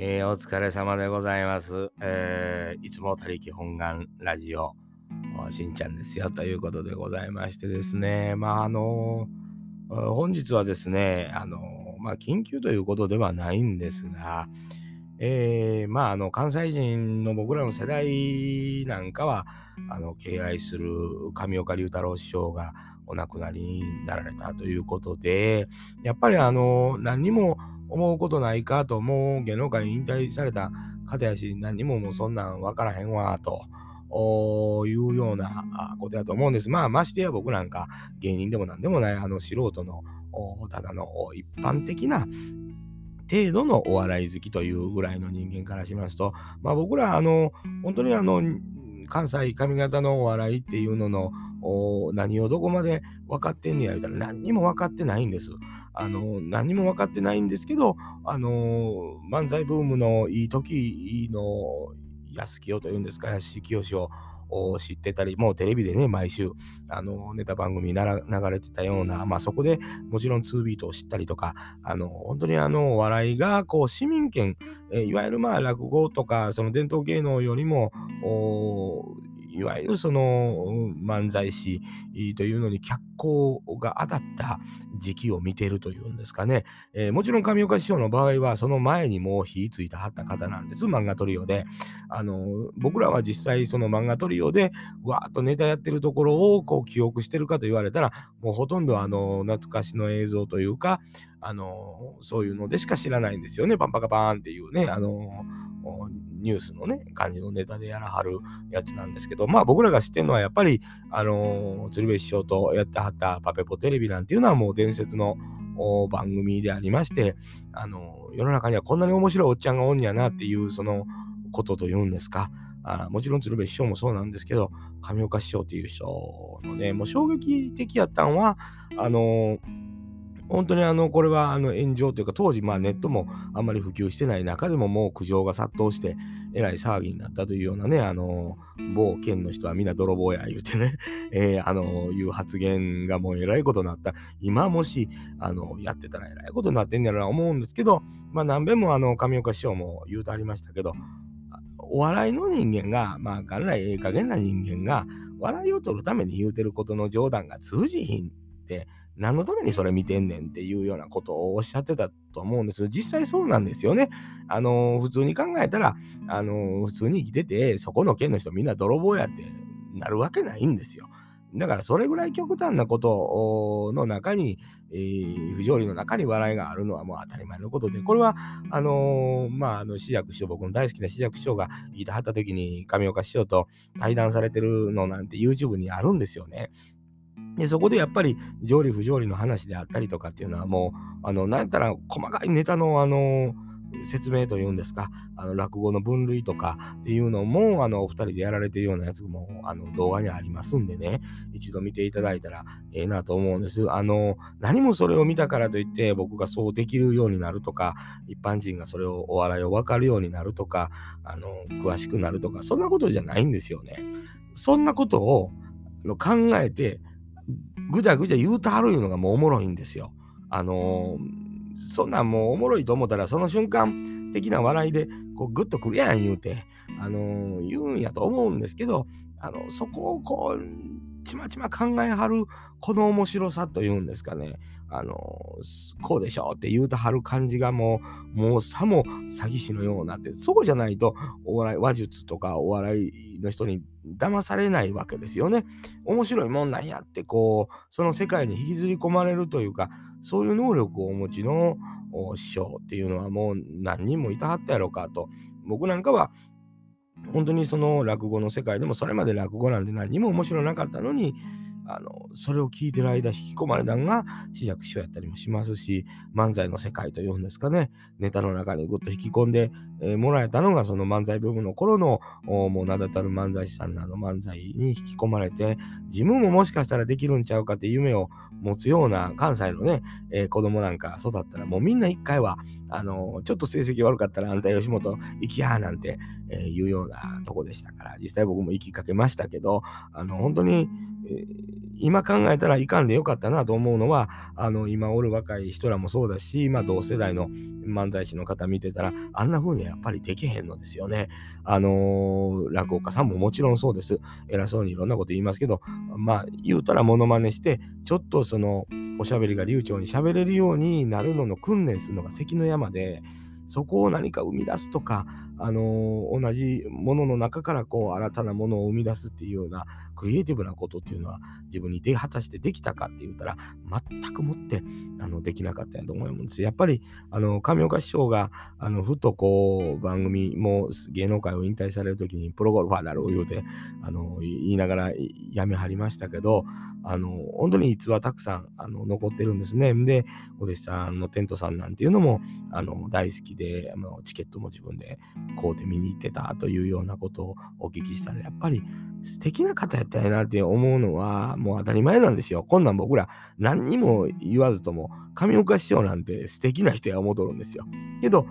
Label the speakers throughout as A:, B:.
A: えー、お疲れ様でございます。えー、いつも他力本願ラジオ、しんちゃんですよ、ということでございましてですね、まあ、あのー、本日はですね、あのまあ、緊急ということではないんですが、えー、まあ、あの、関西人の僕らの世代なんかは、あの、敬愛する上岡龍太郎師匠がお亡くなりになられたということで、やっぱりあの、何にも思うことないかと、もう芸能界引退された方やし、何ももうそんなん分からへんわ、と。いうようなことやと思うんです。まあ、ましてや僕なんか芸人でも何でもないあの素人のただの一般的な程度のお笑い好きというぐらいの人間からしますと、まあ、僕らあの本当にあの関西上方のお笑いっていうのの何をどこまで分かってんねや言うたら何にも分かってないんです。あの何にも分かってないんですけど、あの漫才ブームのいい時の安清というんですか、安清をを知ってたり、もうテレビでね、毎週、あの、ネタ番組なら流れてたような、まあそこでもちろん2ビートを知ったりとか、あの、本当にあの、笑いが、こう、市民権、えいわゆるまあ落語とか、その伝統芸能よりも、いわゆるその漫才師というのに脚光が当たった時期を見てるというんですかね、えー、もちろん上岡師匠の場合はその前にもう火ついたはった方なんです。漫画トリオで。あの僕らは実際その漫画トリオでわーっとネタやってるところをこう記憶してるかと言われたらもうほとんどあの懐かしの映像というかあのそういうのでしか知らないんですよね。パンパカパーンっていうね。あのニュースのね、感じのネタでやらはるやつなんですけど、まあ僕らが知ってるのはやっぱり、あのー、鶴瓶師匠とやってはったパペポテレビなんていうのはもう伝説の番組でありまして、あのー、世の中にはこんなに面白いおっちゃんがおんやなっていう、そのことというんですか。あもちろん鶴瓶師匠もそうなんですけど、上岡師匠っていう人のね、もう衝撃的やったんは、あのー本当にあのこれはあの炎上というか当時まあネットもあんまり普及してない中でももう苦情が殺到してえらい騒ぎになったというようなねあの某県の人はみんな泥棒や言うてね、えー、あのいう発言がもうえらいことになった。今もしあのやってたらえらいことになってんやろな思うんですけどまあ何べんもあの上岡師匠も言うとありましたけどお笑いの人間がまあ元来ええ加減な人間が笑いを取るために言うてることの冗談が通じひんって何のためにそれ見てんねんっていうようなことをおっしゃってたと思うんです実際そうなんですよね。あの、普通に考えたら、あの、普通に生きてて、そこの県の人みんな泥棒やってなるわけないんですよ。だからそれぐらい極端なことの中に、えー、不条理の中に笑いがあるのはもう当たり前のことで、これは、あのー、まあ、あの、志薬師匠、僕の大好きな志薬師匠が言いたはった時に上岡師匠と対談されてるのなんて YouTube にあるんですよね。でそこでやっぱり条理不条理の話であったりとかっていうのはもうあのなんやったら細かいネタのあの説明というんですか、あの落語の分類とかっていうのも、あの、お二人でやられてるようなやつも、あの、動画にありますんでね、一度見ていただいたらええなと思うんです。あの、何もそれを見たからといって、僕がそうできるようになるとか、一般人がそれを、お笑いを分かるようになるとか、あの、詳しくなるとか、そんなことじゃないんですよね。そんなことを考えて、ぐちゃぐちゃ言うたはるいうのがもうおもろいんですよ。あのー、そんなんもうおもろいと思ったらその瞬間的な笑いでこうグッとくるやん言うて、あのー、言うんやと思うんですけど、あのそこをこうちまちま考えはるこの面白さというんですかね。あのこうでしょって言うたはる感じがもう、もうさも詐欺師のようなって、そうじゃないと、お笑い、話術とかお笑いの人に騙されないわけですよね。面白いもんなんやって、こう、その世界に引きずり込まれるというか、そういう能力をお持ちの師匠っていうのはもう何人もいたはったやろかと。僕なんかは本当にその落語の世界でもそれまで落語なんて何も面白なかったのにあのそれを聞いてる間引き込まれたのが紫尺師匠やったりもしますし漫才の世界というんですかね。ネタの中にぐっと引き込んで、えー、もらえたのがその漫才ブームの頃のもう名だたる漫才師さんらの漫才に引き込まれて自分ももしかしたらできるんちゃうかって夢を持つような関西のね、えー、子供なんか育ったらもうみんな一回はあのちょっと成績悪かったらあんた吉本行きやなんて、えー、いうようなとこでしたから実際僕も行きかけましたけどあの本当に、えー今考えたらいかんでよかったなと思うのは、あの、今おる若い人らもそうだし、まあ同世代の漫才師の方見てたら、あんな風にはやっぱりできへんのですよね。あのー、落語家さんももちろんそうです。偉そうにいろんなこと言いますけど、まあ言うたらモノマネして、ちょっとその、おしゃべりが流暢に喋れるようになるのの訓練するのが関の山で、そこを何か生み出すとか、あの、同じものの中からこう新たなものを生み出すっていうようなクリエイティブなことっていうのは自分に手果たしてできたかって言ったら全くもってあのできなかったんやと思うんですやっぱりあの上岡師匠があのふとこう番組も芸能界を引退される時にプロゴルファーなる言うてあの言いながらやめはりましたけどあの本当に逸話たくさんあの残ってるんですね。でお弟子さんのテントさんなんていうのもあの大好きであのチケットも自分で買うて見に行ってたというようなことをお聞きしたらやっぱり素敵な方やったらなって思うのはもう当たり前なんですよ。こんなん僕ら何にも言わずとも上岡師匠なんて素敵な人や思うとるんですよ。けど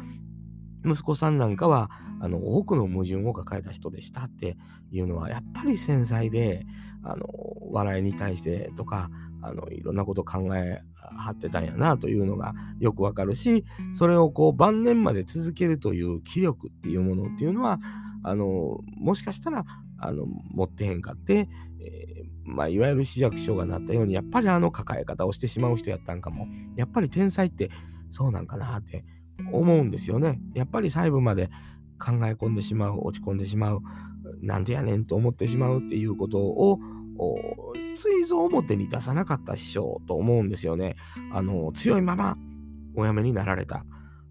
A: 息子さんなんかはあの多くの矛盾を抱えた人でしたっていうのはやっぱり繊細であの笑いに対してとかあのいろんなこと考えはってたんやなというのがよくわかるしそれをこう晩年まで続けるという気力っていうものっていうのはあのもしかしたらあの持ってへんかって、えー、まあ、いわゆる死弱症がなったようにやっぱりあの抱え方をしてしまう人やったんかもやっぱり天才ってそうなんかなって思うんですよね。やっぱり細部まで考え込んでしまう落ち込んでしまうなんでやねんと思ってしまうっていうことをついぞ表に出さなかった師匠と思うんですよね。あの強いままお辞めになられた。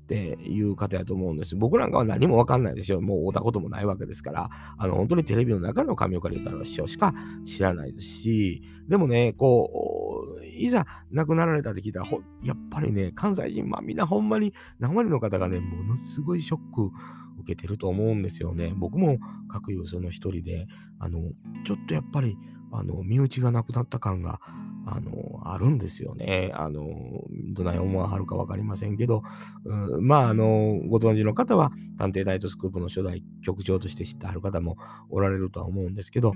A: っていう方やと思うんです。僕なんかは何もわかんないですよ。もう会ったこともないわけですから、あの、本当にテレビの中の神岡龍太郎師匠しか知らないですし、でもね、こう、いざ亡くなられたって聞いたら、やっぱりね、関西人、まあみんなほんまに何割の方がね、ものすごいショック受けてると思うんですよね。僕も各有その一人で、あの、ちょっとやっぱり、あの、身内がなくなった感があの、あるんですよね。あの、どない思わはるか分かりませんけど、うん、まあ、あの、ご存知の方は、探偵ナイトスクープの初代局長として知ってはる方もおられるとは思うんですけど、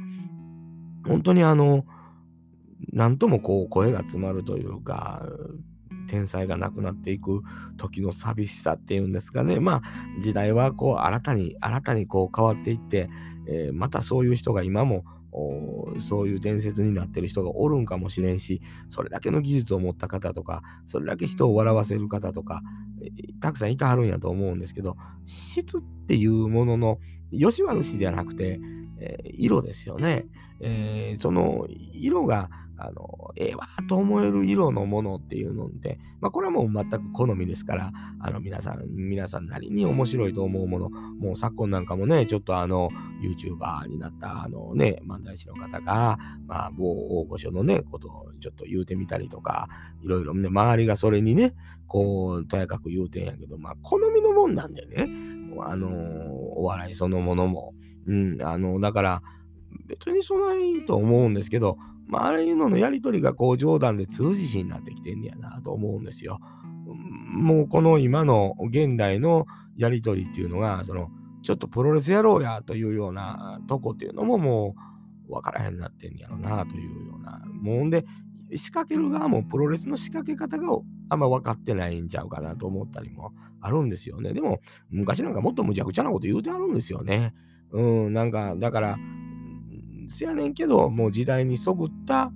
A: 本当にあの、なんともこう、声が詰まるというか、天才がなくなっていく時の寂しさっていうんですかね。まあ、時代はこう、新たに、新たにこう変わっていって、えー、またそういう人が今もそういう伝説になってる人がおるんかもしれんし、それだけの技術を持った方とか、それだけ人を笑わせる方とか、たくさんいてはるんやと思うんですけど、質っていうものの、よし悪しではなくて、えー、色ですよね。えー、その色があの、ええわと思える色のものっていうのって、まあ、これはもう全く好みですから、あの、皆さん、皆さんなりに面白いと思うもの、もう昨今なんかもね、ちょっとあの、YouTuber になった、あのね、漫才師の方が、まあ、某大御所のね、ことをちょっと言うてみたりとか、いろいろね、周りがそれにね、こう、とやかく言うてんやけど、まあ、好みのもんなんでね、あの、お笑いそのものも、うん、あの、だから、別にそないと思うんですけど、まあ、あれいうののやりとりがこう冗談で通じひになってきてんねやなと思うんですよ。もうこの今の現代のやりとりっていうのが、そのちょっとプロレスやろうやというようなとこっていうのももう分からへんなってんやろなというような。もんで、仕掛ける側もプロレスの仕掛け方があんま分かってないんちゃうかなと思ったりもあるんですよね。でも、昔なんかもっとむちゃくちゃなこと言うてあるんですよね。うん、なんか、だから、せやねんけど、もう時代にそぐった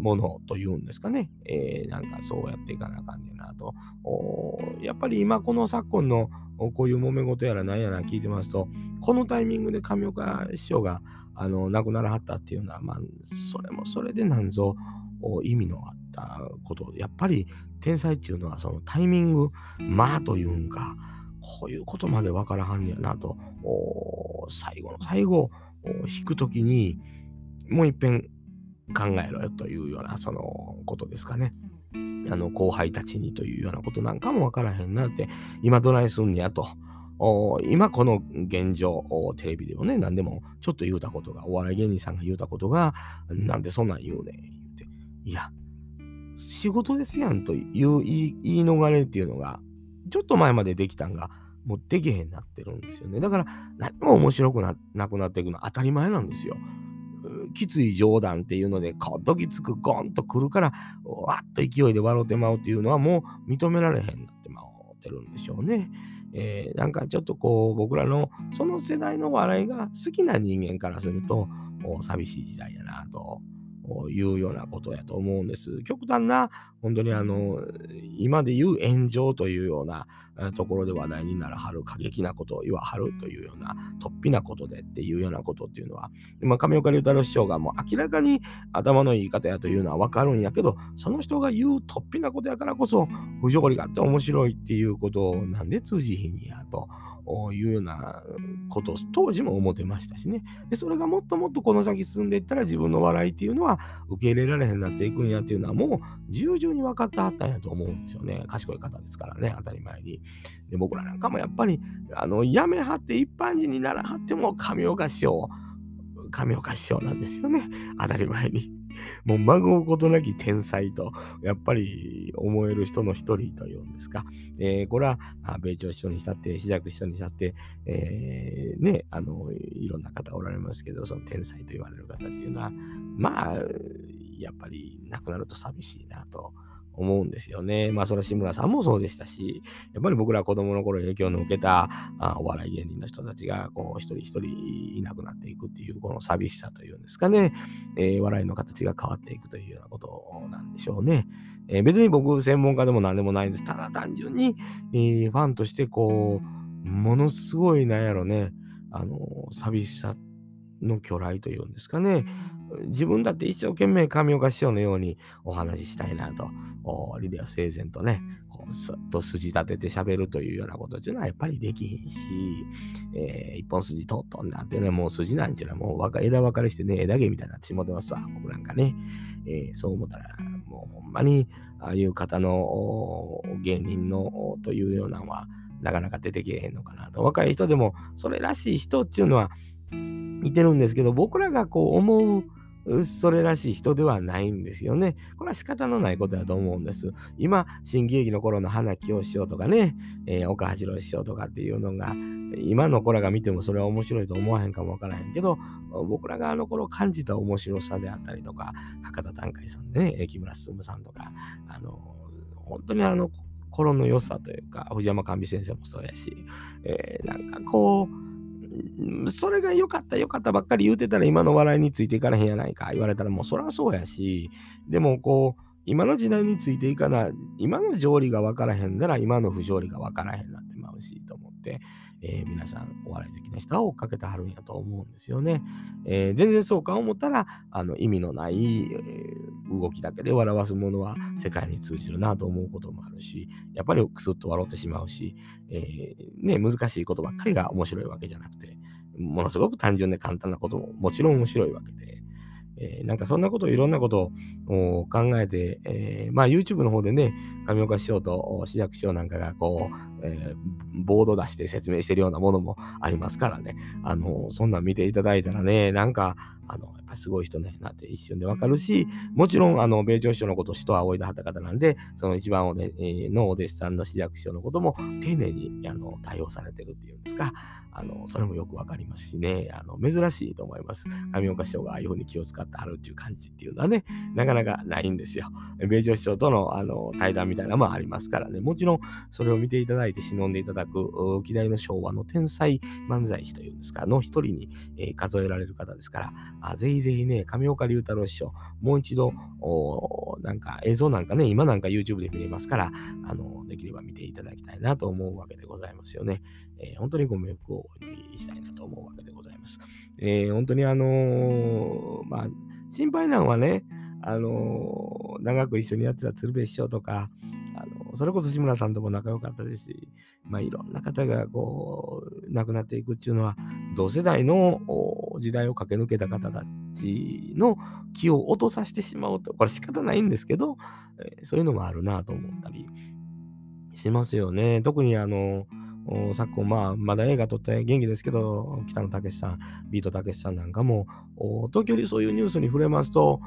A: ものというんですかね、えー、なんかそうやっていかなあかんねんなと。やっぱり今この昨今のこういう揉め事やらなんやら聞いてますと、このタイミングで上岡師匠があの亡くならはったっていうのは、まあ、それもそれでなんぞ意味のあったこと。やっぱり天才っていうのはそのタイミング、まあというんか、こういうことまでわからはんねやなと、最後の最後、弾くときにもう一遍考えろよというようなそのことですかね。あの後輩たちにというようなことなんかもわからへんなって、今どないすんねやと。今この現状、テレビでもね、何でもちょっと言うたことが、お笑い芸人さんが言うたことが、なんでそんなん言うねん言って、いや、仕事ですやんという言い逃れっていうのが、ちょっと前までできたんが、もうできへんなってるんですよね。だから何も面白くなくなっていくのは当たり前なんですよ。きつい冗談っていうので、こう、ドキつくゴンと来るから、わっと勢いで笑うてまうっていうのはもう認められへんなってまうてるんでしょうね。えー、なんかちょっとこう、僕らのその世代の笑いが好きな人間からすると、寂しい時代やなというようなことやと思うんです。極端な、本当にあの、今で言う炎上というようなところで話題にならはる過激なことを言わはるというような、突飛なことでっていうようなことっていうのは、まあ、上岡龍太郎師匠がもう明らかに頭の言い方やというのはわかるんやけど、その人が言う突飛なことやからこそ、不条理があって面白いっていうことをなんで通じひんやと。いうようなことを当時も思ってましたしね。で、それがもっともっとこの先進んでいったら自分の笑いっていうのは受け入れられへんなっていくんやっていうのはもう重々に分かってはったんやと思うんですよね。賢い方ですからね、当たり前に。で、僕らなんかもやっぱり、あの、やめはって一般人にならはっても神岡師匠、神岡師匠なんですよね。当たり前に。もう孫うことなき天才と、やっぱり思える人の一人というんですか。えー、これは、米朝首相にしたって、紫尺首相にしたって、えー、ね、あの、いろんな方おられますけど、その天才と言われる方っていうのは、まあ、やっぱり亡くなると寂しいなと。思うんですよね。まあ、それは志村さんもそうでしたし、やっぱり僕ら子供の頃影響の受けたあお笑い芸人の人たちが、こう、一人一人いなくなっていくっていう、この寂しさというんですかね、えー、笑いの形が変わっていくというようなことなんでしょうね。えー、別に僕、専門家でも何でもないんです。ただ単純に、えー、ファンとして、こう、ものすごい、なんやろね、あの、寂しさの巨来というんですかね、自分だって一生懸命神岡師匠のようにお話ししたいなと、リレア整然とね、こうすっと筋立てて喋るというようなことっていうのはやっぱりできひんし、えー、一本筋通っとんなっていうのはもう筋なんちゅうのはもう枝分かれしてね、枝毛みたいになってしもてますわ、僕なんかね。えー、そう思ったら、もうほんまに、ああいう方の芸人のというようなのは、なかなか出てけへんのかなと。若い人でも、それらしい人っていうのは、いてるんですけど、僕らがこう思う、それらしい人ではないんですよね。これは仕方のないことだと思うんです。今、新喜劇の頃の花清師匠とかね、えー、岡八郎師匠とかっていうのが、今の子らが見てもそれは面白いと思わへんかもわからへんけど、僕らがあの頃感じた面白さであったりとか、博多短海さんね、木村進さんとか、あの、本当にあの頃の良さというか、藤山寛美先生もそうやし、えー、なんかこう、それが良かった良かったばっかり言うてたら今の笑いについていかれへんやないか言われたらもうそりゃそうやしでもこう今の時代についていかない今の条理が分からへんなら今の不条理が分からへんなってまうしと思って、えー、皆さんお笑い好きな人は追っかけてはるんやと思うんですよね。えー、全然そうか思ったらあの意味のない、えー、動きだけで笑わすものは世界に通じるなと思うこともあるしやっぱりクスッと笑ってしまうし、えね、難しいことばっかりが面白いわけじゃなくてものすごく単純で簡単なことももちろん面白いわけで。えー、なんかそんなこといろんなことを考えて、えー、まあ YouTube の方でね、上岡市長と市役所なんかがこう、えー、ボード出して説明してるようなものもありますからね、あの、そんなん見ていただいたらね、なんか、あの、やっぱすごい人ね、なって一瞬でわかるし、もちろん、あの、米朝師匠のことを人は仰いだはった方なんで、その一番おで、えー、のお弟子さんの志薬師匠のことも丁寧にあの対応されてるっていうんですか、あの、それもよくわかりますしね、あの、珍しいと思います。上岡師匠がああいうふうに気を使ってはるっていう感じっていうのはね、なかなかないんですよ。米朝師匠とのあの対談みたいなのもありますからね、もちろんそれを見ていただいて忍んでいただく、希代の昭和の天才漫才師というんですか、の一人に、えー、数えられる方ですから、あぜひぜひね、上岡龍太郎師匠、もう一度、なんか映像なんかね、今なんか YouTube で見れますから、あの、できれば見ていただきたいなと思うわけでございますよね。えー、本当にご冥福をお祈りしたいなと思うわけでございます。えー、本当にあのー、まあ、心配なのはね、あの長く一緒にやってた鶴瓶師匠とか、それこそ志村さんとも仲良かったですし、まあ、いろんな方がこう亡くなっていくっていうのは同世代の時代を駆け抜けた方たちの気を落とさせてしまうとこれ仕方ないんですけど、えー、そういうのもあるなと思ったりしますよね。特にあの昨今、まあ、まだ映画撮って元気ですけど、北野武さん、ビートたけしさんなんかも、時折そういうニュースに触れますと、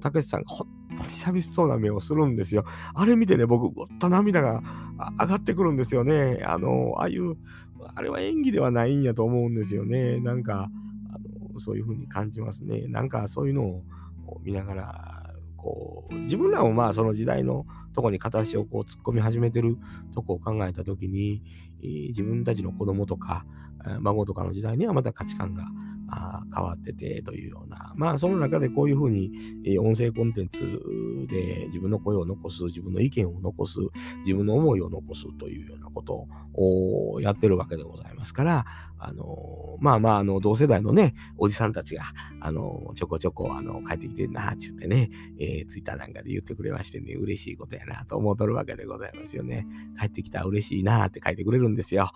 A: たけしさんが本当に寂しそうな目をするんですよ。あれ見てね、僕、ごっと涙が上がってくるんですよね。あの、ああいう、あれは演技ではないんやと思うんですよね。なんか、あのそういうふうに感じますね。なんかそういうのを見ながら、こう、自分らもまあその時代のとこに形をこう突っ込み始めてるとこを考えた時に、自分たちの子供とか孫とかの時代にはまた価値観があ変わっててというような、まあその中でこういうふうに、え、音声コンテンツで自分の声を残す、自分の意見を残す、自分の思いを残すというようなことをやってるわけでございますから、あのまあまあ、あの、同世代のね、おじさんたちが、あのちょこちょこ、あの、帰ってきてんな、って言ってね、えー、ツイッターなんかで言ってくれましてね、嬉しいことやなと思うとるわけでございますよね。帰ってきたら嬉しいなって書いてくれるんですよ。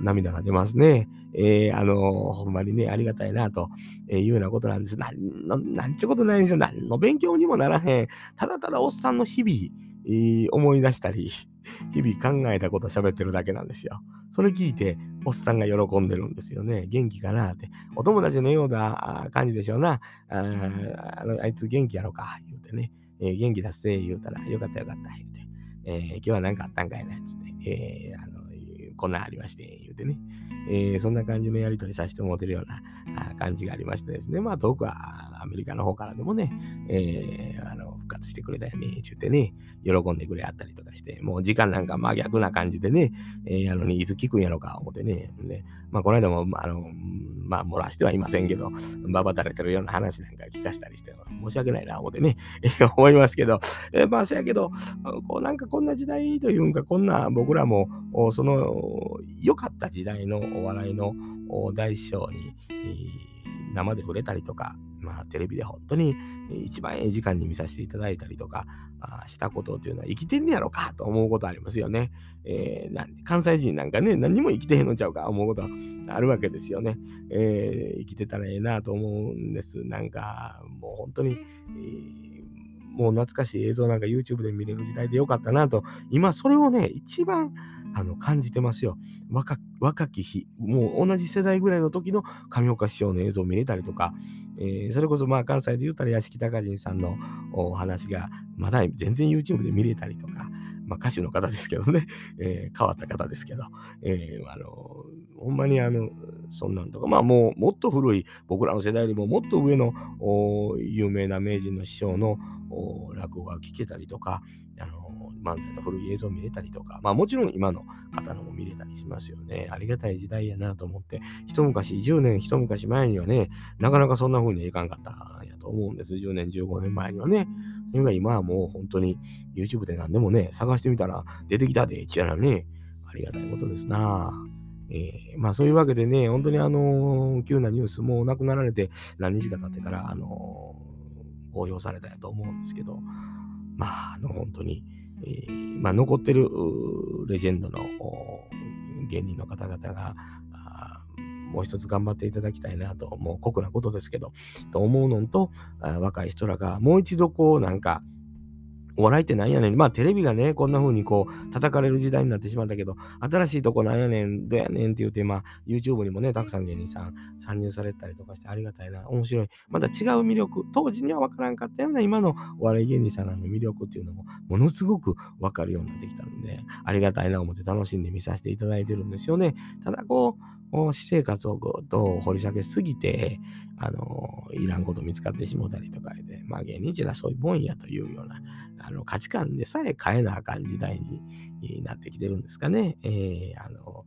A: 涙が出ますね。えー、あのほんまにね、ありががたいなというようなことなんです。なんの、なんちゅうことないんですよ。何の勉強にもならへん。ただただおっさんの日々、思い出したり、日々考えたこと喋ってるだけなんですよ。それ聞いて、おっさんが喜んでるんですよね。元気かなって。お友達のような感じでしょうな。ああのあいつ元気やろか、言うてね。えー、元気出せ、言うたら、よかったよかった、言うて。えー、今日は何かあったんかいな、つって。えー、あのこんなんありまして、言うてね。えー、そんな感じのやり取りさせてもらってるような感じがありましてですね。まあ遠くはアメリカの方からでもね、えー、あの復活してくれたよね、言ってね、喜んでくれあったりとかして、もう時間なんか真逆な感じでね、えー、あのにいつ聞くんやろか思ってね。で、まあこの間も、あの、まあ漏らしてはいませんけど、ばばたれてるような話なんか聞かしたりして、申し訳ないな思ってね、思いますけど、えー、まあせやけど、こうなんかこんな時代というか、こんな僕らも、その良かった時代のお笑いの大師匠に、生で触れたりとか、まあ、テレビで本当に一番ええ時間に見させていただいたりとかあしたことっていうのは生きてんねやろかと思うことありますよね。えー、関西人なんかね、何も生きてへんのちゃうか思うことあるわけですよね。えー、生きてたらええなと思うんです。なんかもう本当に、えーもう懐かしい映像なんか YouTube で見れる時代でよかったなと、今それをね、一番あの感じてますよ若。若き日、もう同じ世代ぐらいの時の上岡師匠の映像を見れたりとか、えー、それこそまあ関西で言ったら屋敷隆人さんのお話がまだ全然 YouTube で見れたりとか、まあ歌手の方ですけどね、えー、変わった方ですけど、えー、あのほんまにあの、そんなんとか、まあもうもっと古い、僕らの世代よりももっと上の有名な名人の師匠の落語が聞けたりとか、あの漫才の古い映像見れたりとか、まあもちろん今の方のも見れたりしますよね。ありがたい時代やなと思って、一昔、10年、一昔前にはね、なかなかそんな風にいかんかったんやと思うんです。10年、15年前にはね。それが今はもう本当に YouTube で何でもね、探してみたら出てきたで、ちやらね、ありがたいことですな。えー、まあそういうわけでね、本当にあのー、急なニュース、もう亡くなられて何日か経ってから、あのー、公表されたやと思うんですけど、まあ、あの、本当に、えー、まあ、残ってるレジェンドの芸人の方々が、もう一つ頑張っていただきたいなと、もう酷なことですけど、と思うのと、若い人らがもう一度こう、なんか、お笑いってなんやねん。まあテレビがね、こんな風にこう叩かれる時代になってしまったけど、新しいとこなんやねん、どやねんって言って、まあ YouTube にもね、たくさん芸人さん参入されたりとかしてありがたいな、面白い。また違う魅力、当時には分からんかったような今のお笑い芸人さんの魅力っていうのも、ものすごく分かるようになってきたので、ありがたいな思って楽しんで見させていただいてるんですよね。ただこう、私生活をと掘り下げすぎて、あの、いらんこと見つかってしもうたりとかで、まあ芸人っていうのはそういうもんやというような、あの価値観でさえ変えなあかん時代になってきてるんですかね。えー、あの、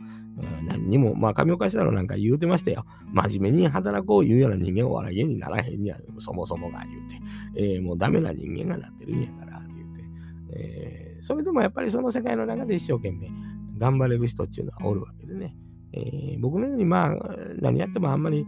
A: 何にも、まあ上岡下のなんか言うてましたよ。真面目に働こう言うような人間を笑い芸にならへんには、そもそもが言うて、えー、もうダメな人間がなってるんやからって言うて、えー、それでもやっぱりその世界の中で一生懸命頑張れる人っていうのはおるわけでね。えー、僕のようにまあ何やってもあんまり、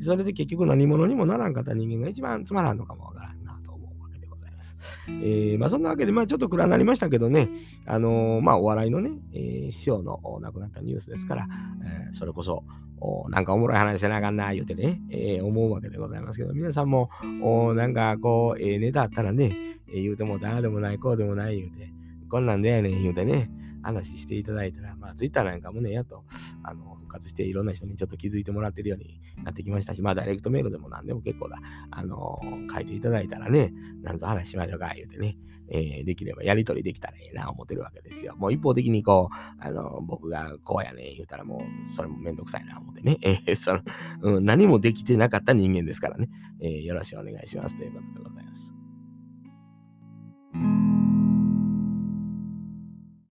A: それで結局何者にもならんかった人間が一番つまらんのかもわからんなと思うわけでございます。えー、まあそんなわけでまあちょっと暗になりましたけどね、あのー、まあお笑いのね、えー、師匠の亡くなったニュースですから、えー、それこそおなんかおもろい話せなあかんな言うてね、えー、思うわけでございますけど、皆さんもおなんかこう、えー、ネタあったらね、えー、言うてもだあでもないこうでもない言うて、こんなんでやねん言うてね、話していただいたら、まあ、ツイッターなんかもね、やっと、あの、復活していろんな人にちょっと気づいてもらってるようになってきましたし、まあ、ダイレクトメールでも何でも結構だ、あの、書いていただいたらね、なんぞ話しましょうか、言うてね、えー、できればやりとりできたらええな、思ってるわけですよ。もう一方的にこう、あの、僕がこうやねん、言うたらもう、それもめんどくさいな、思ってね、えー、その、うん、何もできてなかった人間ですからね、えー、よろしくお願いしますということでございます。